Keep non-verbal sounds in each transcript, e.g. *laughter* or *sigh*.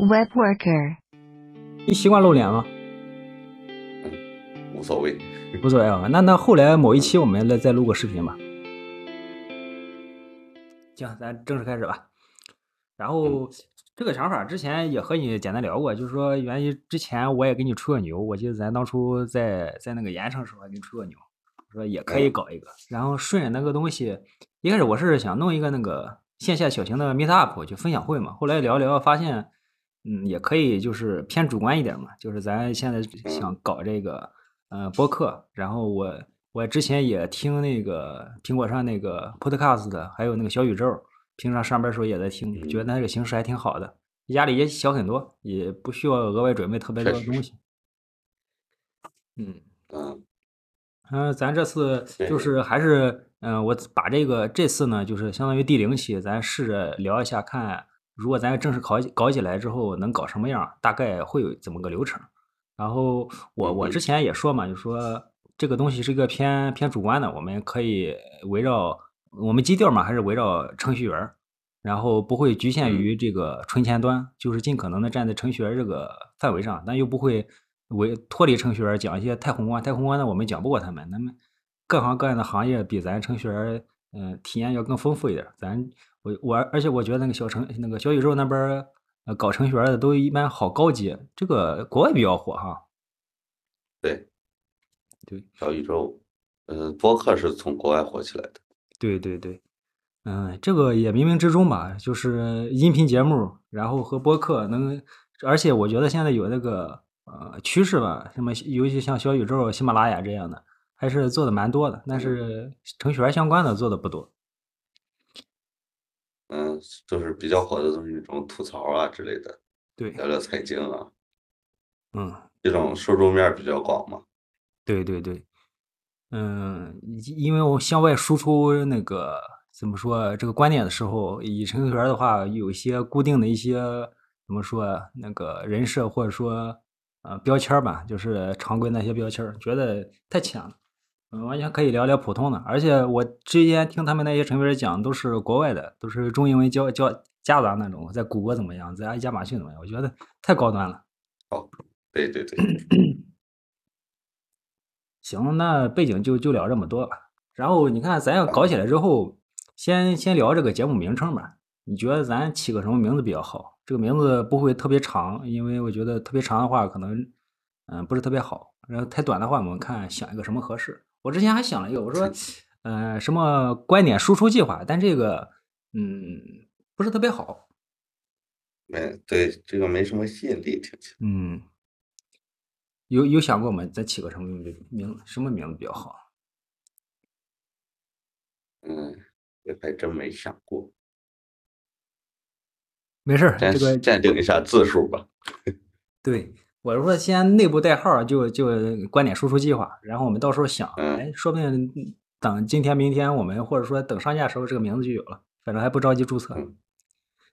Web worker. 你习惯露脸吗？无所谓。无所谓啊。那那后来某一期我们来再录个视频吧。行，咱正式开始吧。然后这个想法之前也和你简单聊过，就是说源于之前我也给你吹过牛，我记得咱当初在在那个盐城时候还给你吹过牛，说也可以搞一个。然后顺着那个东西，一开始我是想弄一个那个线下小型的 meet up 就分享会嘛，后来聊聊发现，嗯，也可以就是偏主观一点嘛，就是咱现在想搞这个呃播客，然后我我之前也听那个苹果上那个 podcast 的，还有那个小宇宙。平常上班时候也在听，觉得那个形式还挺好的，压力也小很多，也不需要额外准备特别多的东西。嗯嗯嗯，咱这次就是还是嗯，我把这个这次呢，就是相当于第零期，咱试着聊一下，看如果咱要正式搞搞起来之后能搞什么样，大概会有怎么个流程。然后我我之前也说嘛，就说这个东西是一个偏偏主观的，我们可以围绕。我们基调嘛，还是围绕程序员，然后不会局限于这个纯前端，就是尽可能的站在程序员这个范围上，但又不会为脱离程序员讲一些太宏观、太宏观的，我们讲不过他们。那么各行各业的行业比咱程序员，嗯，体验要更丰富一点。咱我我，而且我觉得那个小程那个小宇宙那边呃搞程序员的都一般好高级，这个国外比较火哈。对，对，小宇宙，嗯，播客是从国外火起来的。对对对，嗯，这个也冥冥之中吧，就是音频节目，然后和播客能，而且我觉得现在有那个呃趋势吧，什么尤其像小宇宙、喜马拉雅这样的，还是做的蛮多的，但是程序员相关的做的不多。嗯，就是比较火的都是那种吐槽啊之类的，对，聊聊财经啊，嗯，这种受众面比较广嘛。对对对。嗯，因为我向外输出那个怎么说这个观点的时候，以程序员的话，有一些固定的一些怎么说那个人设或者说呃标签吧，就是常规那些标签，觉得太浅了。嗯，完全可以聊聊普通的。而且我之前听他们那些成员讲，都是国外的，都是中英文交交夹杂那种，在谷歌怎么样，在亚马逊怎么样？我觉得太高端了。哦，对对对。*clears throat* 行，那背景就就聊这么多吧。然后你看，咱要搞起来之后，先先聊这个节目名称吧。你觉得咱起个什么名字比较好？这个名字不会特别长，因为我觉得特别长的话可能嗯不是特别好。然后太短的话，我们看想一个什么合适。我之前还想了一个，我说呃什么观点输出计划，但这个嗯不是特别好。没对，这个没什么吸引力，听起来。嗯。有有想过吗？再起个什么名什么名字比较好？嗯，这还真没想过。没事这个暂定一下字数吧。*laughs* 对，我是说先内部代号，就就观点输出计划，然后我们到时候想，哎，说不定等今天、明天我们或者说等上架时候，这个名字就有了。反正还不着急注册。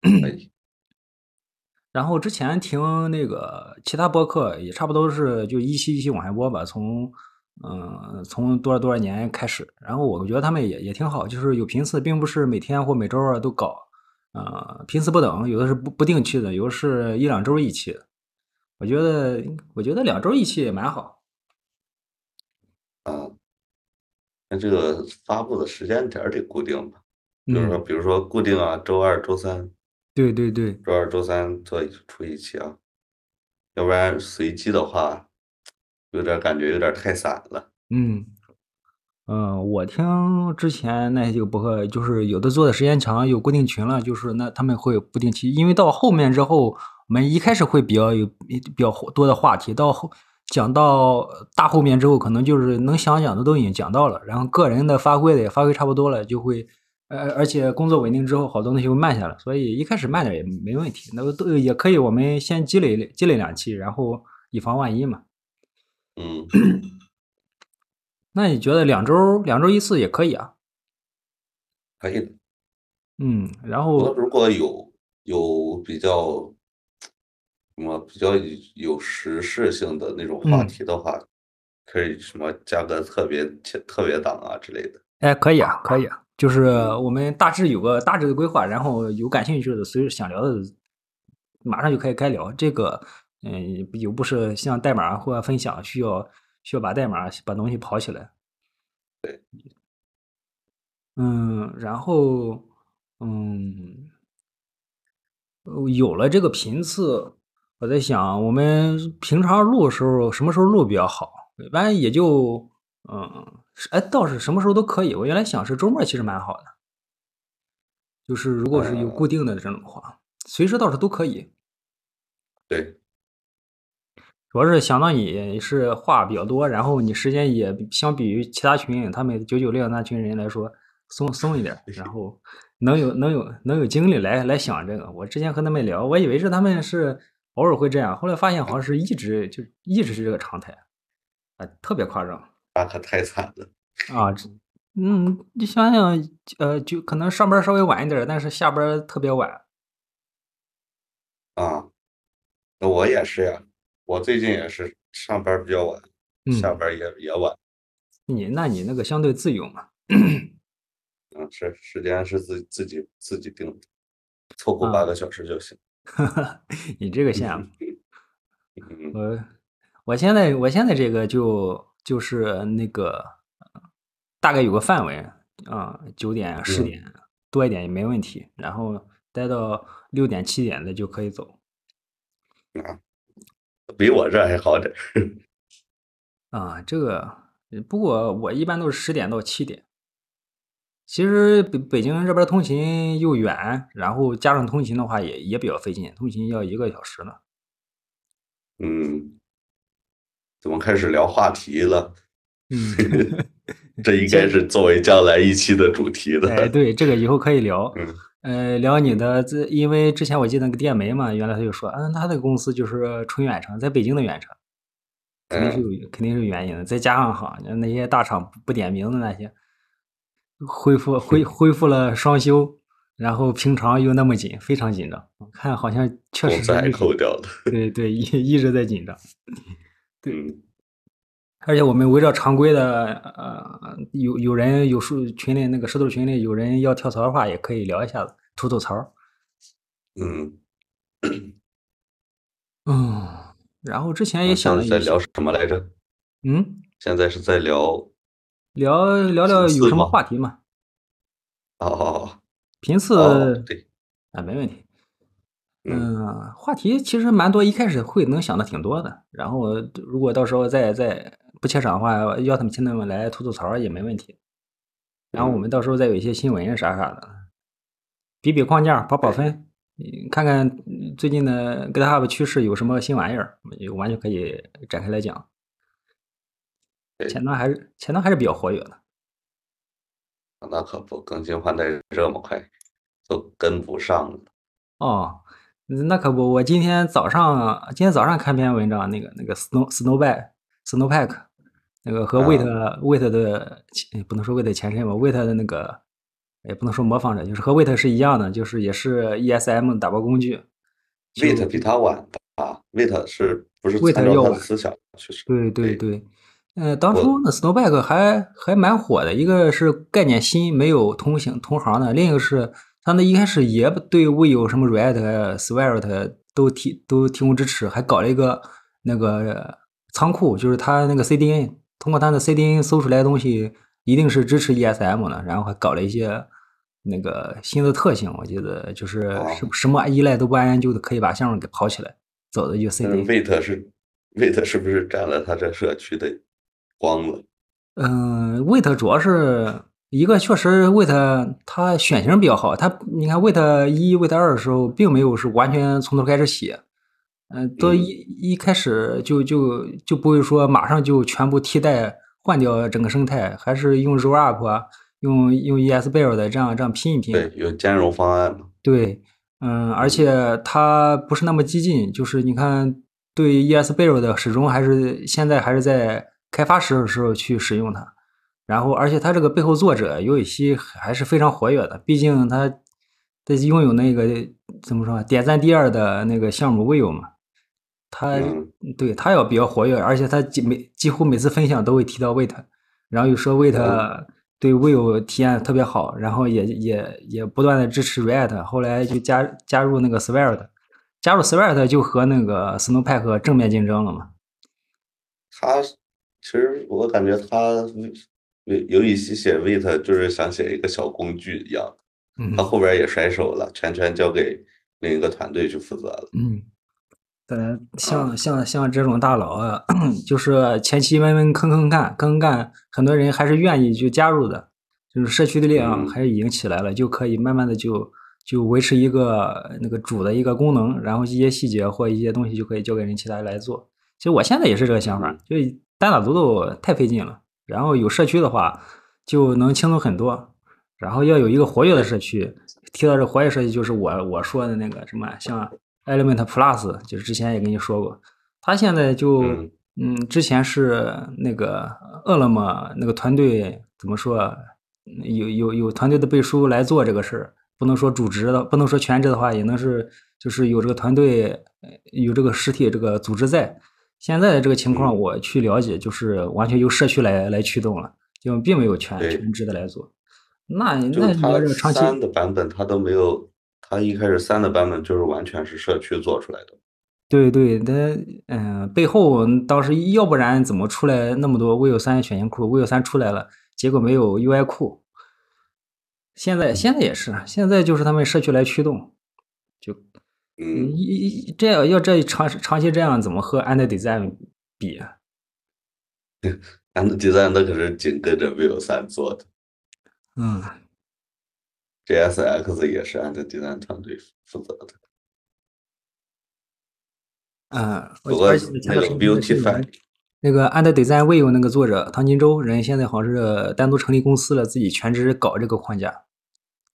*clears throat* 然后之前听那个其他播客也差不多是就一期一期往下播吧，从嗯从多少多少年开始，然后我觉得他们也也挺好，就是有频次，并不是每天或每周啊都搞，呃频次不等，有的是不不定期的，有的是一两周一期，我觉得我觉得两周一期也蛮好。啊，那这个发布的时间点得固定吧，就是说比如说固定啊，周二、周三。对对对，周二、周三做出一期啊，要不然随机的话，有点感觉有点太散了。嗯嗯，我听之前那些个博客，就是有的做的时间长，有固定群了，就是那他们会不定期，因为到后面之后，我们一开始会比较有比较多的话题，到后讲到大后面之后，可能就是能想讲的都已经讲到了，然后个人的发挥的也发挥差不多了，就会。呃，而且工作稳定之后，好多东西会慢下来，所以一开始慢点也没问题。那个都也可以，我们先积累积累两期，然后以防万一嘛。嗯。*clears throat* 那你觉得两周两周一次也可以啊？可以的。嗯，然后如果有有比较什么比较有时事性的那种话题的话，可以什么加个特别特别档啊之类的。哎，可以啊，可以啊。就是我们大致有个大致的规划，然后有感兴趣的，随时想聊的，马上就可以开聊。这个，嗯，又不是像代码或分享需要需要把代码把东西跑起来。对，嗯，然后，嗯，有了这个频次，我在想，我们平常录的时候，什么时候录比较好？一般也就，嗯，哎，倒是什么时候都可以。我原来想是周末，其实蛮好的。就是如果是有固定的这种的话，随时倒是都可以。对，主要是想到你是话比较多，然后你时间也相比于其他群，他们九九六那群人来说松松一点，然后能有能有能有精力来来想这个。我之前和他们聊，我以为是他们是偶尔会这样，后来发现好像是一直就一直是这个常态，啊，特别夸张。那可太惨了啊！嗯，你想想，呃，就可能上班稍微晚一点，但是下班特别晚。啊，那我也是呀，我最近也是上班比较晚，下班也也晚。你那你那个相对自由嘛？嗯，是时间是自自己自己定的，凑够八个小时就行。*laughs* 你这个羡慕。我我现在我现在这个就就是那个。大概有个范围啊，九点十点多一点也没问题，然后待到六点七点的就可以走。啊，比我这还好点 *laughs* 啊，这个不过我一般都是十点到七点。其实北北京这边通勤又远，然后加上通勤的话也也比较费劲，通勤要一个小时呢。嗯，怎么开始聊话题了？嗯。*laughs* 这应该是作为将来一期的主题的。*laughs* 哎，对，这个以后可以聊。嗯，呃，聊你的这，因为之前我记得那个电媒嘛，原来他就说，嗯，他那个公司就是纯远程，在北京的远程，肯定是有肯定是有原因的。再加上哈，那些大厂不点名的那些，恢复恢恢复了双休，然后平常又那么紧，非常紧张。看好像确实是扣掉的。对对，一一直在紧张。对。而且我们围绕常规的，呃，有有人有数群里那个石头群里有人要跳槽的话，也可以聊一下子，吐吐槽。嗯，嗯，然后之前也想了在聊什么来着？嗯，现在是在聊聊聊聊有什么话题嘛？哦，频次对，啊，没问题。嗯，话题其实蛮多，一开始会能想的挺多的。然后如果到时候再再。不怯场的话，邀他们亲他们来吐吐槽也没问题。然后我们到时候再有一些新闻啥啥的，比比框架，跑跑分，看看最近的 GitHub 趋势有什么新玩意儿，完全可以展开来讲。前端还是前端还是比较活跃的。那可不，更新换代这么快，都跟不上了。哦，那可不，我今天早上今天早上看篇文章，那个那个 Snow Snowback Snowpack。那个和 Wait Wait 的不能说 Wait 前身吧，Wait 的那个也不能说模仿者，就是和 Wait 是一样的，就是也是 ESM 打包工具。Wait 比他晚啊，Wait 是不是参照他的思想去实？对对对，呃，当初那 Snowback 还还蛮火的，一个是概念新，没有同行同行的，另一个是他那一开始也对未有什么 React、Svelte 都提都提供支持，还搞了一个那个仓库，就是他那个 CDN。通过它的 CDN 搜出来的东西一定是支持 ESM 的，然后还搞了一些那个新的特性，我记得就是什什么依赖都不安就可以把项目给跑起来，走的就 CDN。Wait 是 Wait 是不是占了他这社区的光了？嗯，Wait 主要是一个确实 Wait 它选型比较好，它你看 Wait 一 Wait 二的时候并没有是完全从头开始写。嗯，都一一开始就就就不会说马上就全部替代换掉整个生态，还是用 roll up 啊，用用 ESBuild 这样这样拼一拼。对，有兼容方案对，嗯，而且它不是那么激进，就是你看对 ESBuild 始终还是现在还是在开发时的时候去使用它，然后而且它这个背后作者有一些还是非常活跃的，毕竟他他拥有那个怎么说点赞第二的那个项目 Will 嘛。他对他要比较活跃，而且他几每几乎每次分享都会提到 Wait，然后又说 Wait 对 Will 体验特别好，然后也也也不断的支持 React，后来就加加入那个 Svelte，加入 Swift 就和那个 Snowpack 正面竞争了嘛。他其实我感觉他有一些写 Wait 就是想写一个小工具一样，他后边也甩手了，全权交给另一个团队去负责了。嗯。呃，像像像这种大佬啊，*clears throat* 就是前期闷闷坑坑干，坑坑干，很多人还是愿意去加入的，就是社区的力量还是已经起来了，就可以慢慢的就就维持一个那个主的一个功能，然后一些细节或一些东西就可以交给人其他人来做。其实我现在也是这个想法，就单打独斗太费劲了，然后有社区的话就能轻松很多，然后要有一个活跃的社区。提到这活跃社区，就是我我说的那个什么像。Element Plus 就是之前也跟你说过，他现在就嗯，之前是那个饿了么那个团队怎么说，有有有团队的背书来做这个事儿，不能说主职的，不能说全职的话，也能是就是有这个团队有这个实体这个组织在。现在的这个情况我去了解，就是完全由社区来来驱动了，就并没有全全职的来做。那那你要这长期的版本他都没有。他一开始三的版本就是完全是社区做出来的，对对，他嗯，背后当时要不然怎么出来那么多 Vue 三选型库？Vue 三出来了，结果没有 UI 库。现在现在也是，现在就是他们社区来驱动，就嗯，一这样要这长长期这样，怎么和 And Design 比啊？*laughs* And Design 那可是紧跟着 Vue 三做的，嗯。JSX 也是 And Design 团队负责的。嗯，不过那个 Beautify，那个 And Design Vue 那个作者唐金洲人现在好像是单独成立公司了，自己全职搞这个框架。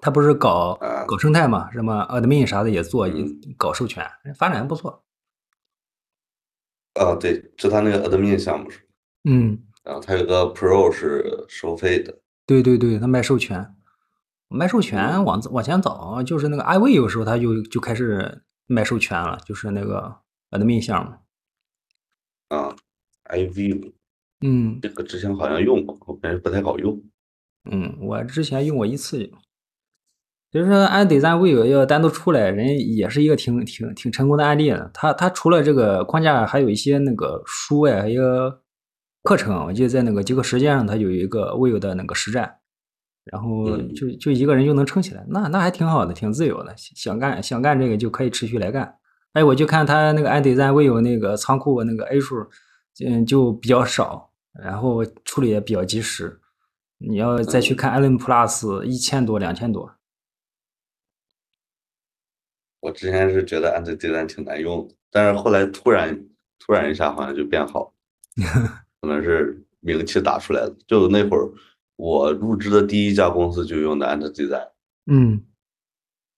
他不是搞搞生态嘛？什么 Admin 啥的也做，也搞授权，发展还不错。啊，对，就他那个 Admin 项目是。嗯。然后他有个 Pro 是收费的。对对对，他卖授权。卖授权往往前走，就是那个 iV 有时候他就就开始卖授权了，就是那个 admin 项目。啊，iV，嗯，这个之前好像用过，我感觉不太好用。嗯，我之前用过一次。就是说，And Design Vue 要单独出来，人也是一个挺挺挺成功的案例的。他他除了这个框架，还有一些那个书呀，还有课程。我记得在那个极客实践上，他有一个 Vue 的那个实战。然后就就一个人就能撑起来，那那还挺好的，挺自由的。想干想干这个就可以持续来干。哎，我就看他那个 e s i g n 有那个仓库那个 A 数，嗯，就比较少，然后处理也比较及时。你要再去看 Allen Plus，一千多两千多。我之前是觉得 i d e s i g 挺难用，但是后来突然突然一下好像就变好，*laughs* 可能是名气打出来的。就那会儿。我入职的第一家公司就用的 And Design，嗯，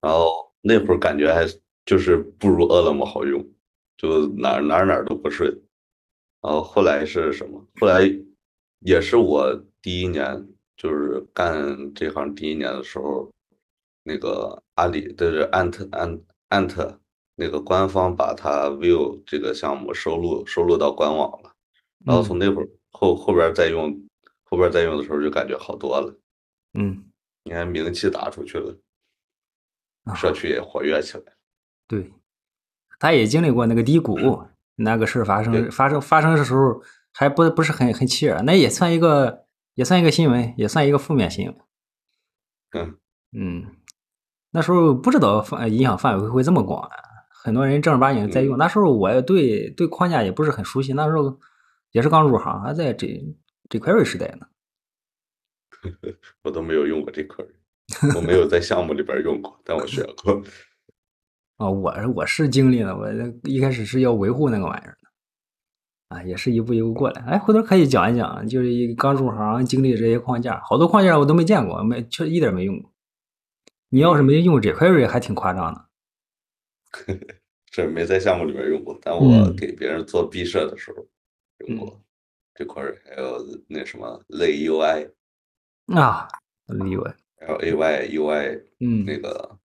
然后那会儿感觉还就是不如饿了么好用，就哪哪哪都不顺。然后后来是什么？后来也是我第一年就是干这行第一年的时候，那个阿里就是 Ant Ant Ant 那个官方把它 View 这个项目收录收录到官网了，然后从那会儿后后边再用。后边再用的时候就感觉好多了，嗯，你看名气打出去了，社区也活跃起来。对，他也经历过那个低谷，那个事儿发生发生发生的时候还不不是很很气人，那也算一个也算一个新闻，也算一个负面新闻。嗯嗯，那时候不知道范影响范围会这么广，啊很多人正儿八经在用。那时候我也对对框架也不是很熟悉，那时候也是刚入行，还在这。这 query 时代呢，*laughs* 我都没有用过这 query，我没有在项目里边用过，但我学过。*laughs* 啊，我我是经历了，我一开始是要维护那个玩意儿的，啊，也是一步一步过来。哎，回头可以讲一讲，就是一刚入行经历这些框架，好多框架我都没见过，没确一点没用过。你要是没用 jQuery，还挺夸张的。这 *laughs* 没在项目里面用过，但我给别人做毕设的时候用过。这块儿还有那什么类 UI 啊，类 UI，L A Y U I，嗯，那个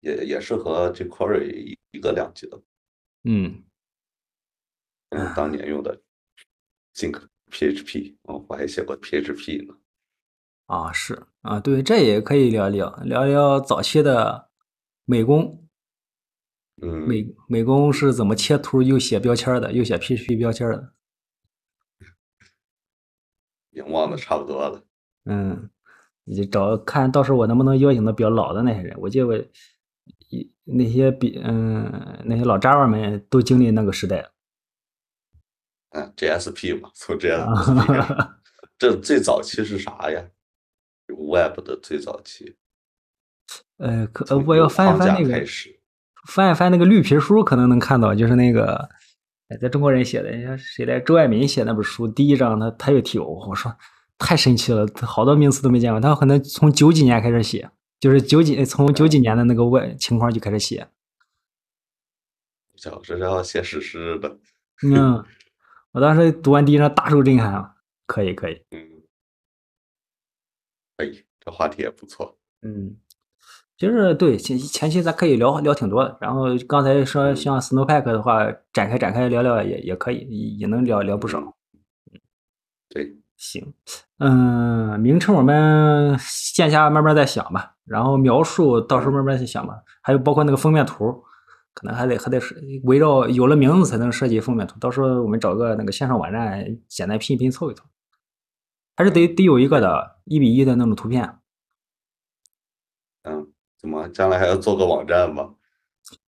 也也是和 jQuery 一个量级的，嗯，嗯，当年用的 Think PHP，哦，我还写过 PHP 呢。啊，是啊，对，这也可以聊聊聊聊早期的美工。嗯，美美工是怎么切图又写标签的，又写 PHP 标签的？已经忘的差不多了。嗯，你找看到时候我能不能邀请到比较老的那些人？我记得我一那些比嗯那些老 Java 们都经历那个时代。嗯，JSP 嘛，从 JSP，这最早期是啥呀？Web 的最早期。呃，可呃我要翻一翻那个，翻一翻那个绿皮书，可能能看到，就是那个，在中国人写的，像谁来？周爱民写那本书，第一章他他又提我，我说太神奇了，好多名词都没见过。他可能从九几年开始写，就是九几从九几年的那个外情况就开始写。小是要写史诗的。嗯，我当时读完第一章大受震撼啊，可以可以。嗯，可以，这话题也不错。嗯。其实对前前期咱可以聊聊挺多的，然后刚才说像 Snowpack 的话，展开展开聊聊也也可以，也能聊聊不少。对，行，嗯，名称我们线下慢慢再想吧，然后描述到时候慢慢去想吧，还有包括那个封面图，可能还得还得是围绕有了名字才能设计封面图，到时候我们找个那个线上网站简单拼一拼凑一凑，还是得得有一个的一比一的那种图片。嗯。怎么，将来还要做个网站吗？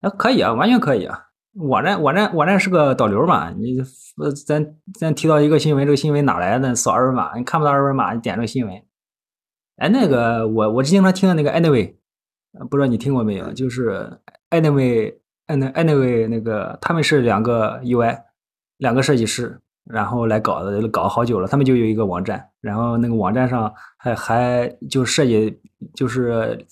啊，可以啊，完全可以啊。网站，网站，网站是个导流嘛。你，呃，咱咱提到一个新闻，这个新闻哪来的？扫二维码，你看不到二维码，你点这个新闻。哎，那个，我我经常听的那个 Anyway，不知道你听过没有？就是 Anyway，Anyway 那个，他们是两个 UI，两个设计师，然后来搞的，搞了好久了。他们就有一个网站，然后那个网站上还还就设计就是。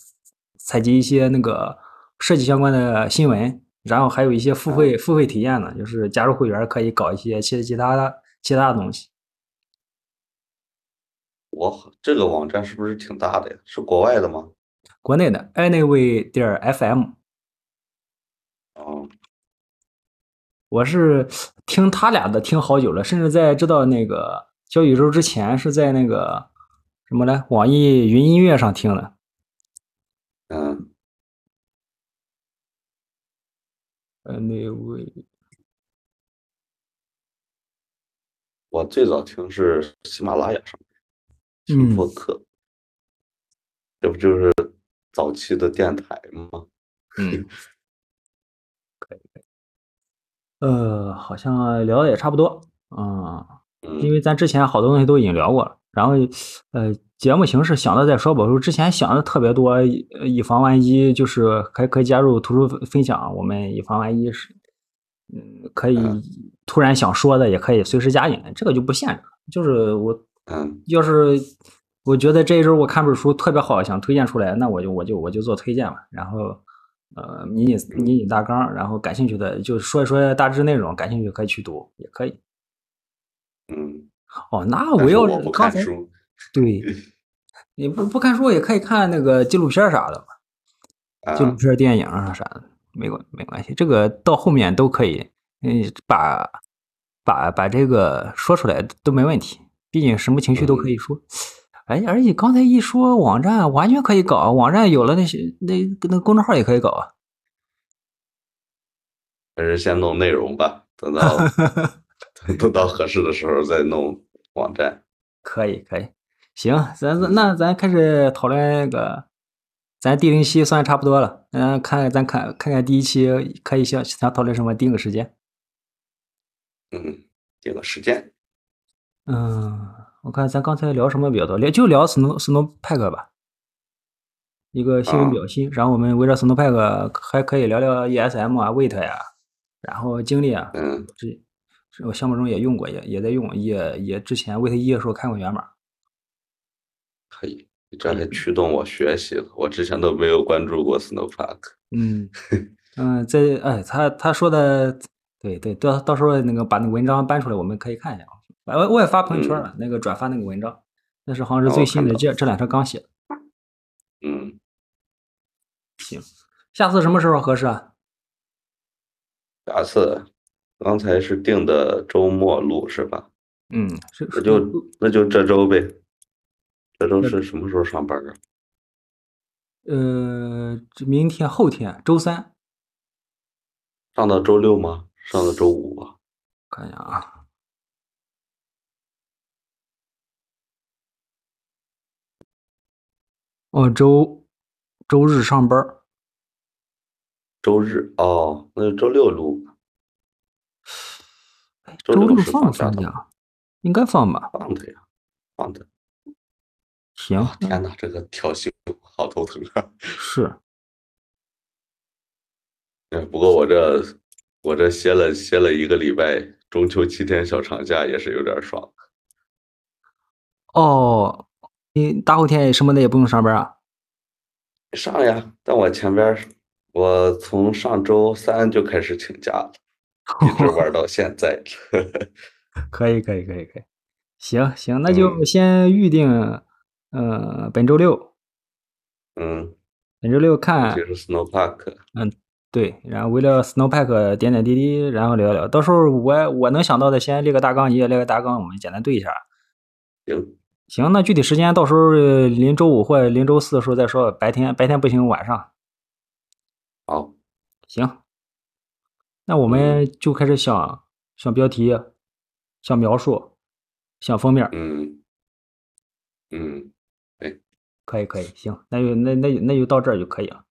采集一些那个设计相关的新闻，然后还有一些付费付费体验呢，就是加入会员可以搞一些其其他的其他的东西。我这个网站是不是挺大的呀？是国外的吗？国内的 Anyway 点 FM。哦，我是听他俩的听好久了，甚至在知道那个小宇宙之前，是在那个什么来网易云音乐上听的。嗯，呃，那位，我最早听是喜马拉雅上听播客，这不就是早期的电台吗？嗯。*laughs* 呃，好像聊的也差不多啊，因为咱之前好多东西都已经聊过了，然后呃。节目形式想的再说吧，我之前想的特别多，以防万一，就是还可以加入图书分享。我们以防万一是，嗯，可以突然想说的，也可以随时加进来，这个就不限制。就是我，嗯，要是我觉得这一周我看本书特别好，想推荐出来，那我就我就我就做推荐嘛。然后，呃，拟拟拟拟大纲，然后感兴趣的就说一说大致内容，感兴趣可以去读，也可以。嗯，哦，那我要是刚才。对，*laughs* 你不不看书也可以看那个纪录片啥的嘛，纪录片、电影啊啥的，没关没关系，这个到后面都可以，嗯，把把把这个说出来都没问题，毕竟什么情绪都可以说。哎，而且刚才一说网站，完全可以搞，网站有了那些那那公众号也可以搞啊。还是先弄内容吧，等到 *laughs* 等到合适的时候再弄网站。可以可以。行，咱那咱开始讨论那个，咱第零期算差不多了。嗯，看咱看看看第一期可以想想讨论什么，定个时间。嗯，定个时间。嗯，我看咱刚才聊什么比较多，聊就聊 Snow Snowpack 吧，一个新闻表新。然后我们围绕 Snowpack 还可以聊聊 ESM 啊、Wait 呀，然后经历啊，嗯，这我项目中也用过，也也在用，也也之前 Wait 一的时候看过源码。可以，这还驱动我学习了。我之前都没有关注过 Snowpack。嗯 *laughs* 嗯，在哎，他他说的对对，到到时候那个把那文章搬出来，我们可以看一下。我我也发朋友圈了，那个转发那个文章，那是好像是最新的，这这两天刚写。嗯，行，下次什么时候合适啊？下次刚才是定的周末录是吧？嗯，那就那就这周呗。这周是什么时候上班啊？呃，明天、后天，周三。上到周六吗？上到周五吧？看一下啊。哦，周周日上班。周日哦，那就周六录。周六放不放假？应该放吧。放的呀，放的。行。天哪，这个调休好头疼啊！*laughs* 是。哎，不过我这我这歇了歇了一个礼拜，中秋七天小长假也是有点爽。哦，你大后天什么的也不用上班啊？上呀，但我前边我从上周三就开始请假了，一直玩到现在。*laughs* 可以，可以，可以，可以。行行，那就先预定，嗯，本周六。嗯，本周六看。就是 Snow Park。嗯。对，然后为了 Snowpack 点点滴滴，然后聊聊。到时候我我能想到的，先列个大纲，你也列个大纲，我们简单对一下。行，行，那具体时间到时候临周五或者临周四的时候再说。白天白天不行，晚上。好，行。那我们就开始想想标题，想描述，想封面。嗯嗯，哎，可以可以，行，那就那那那就到这儿就可以了。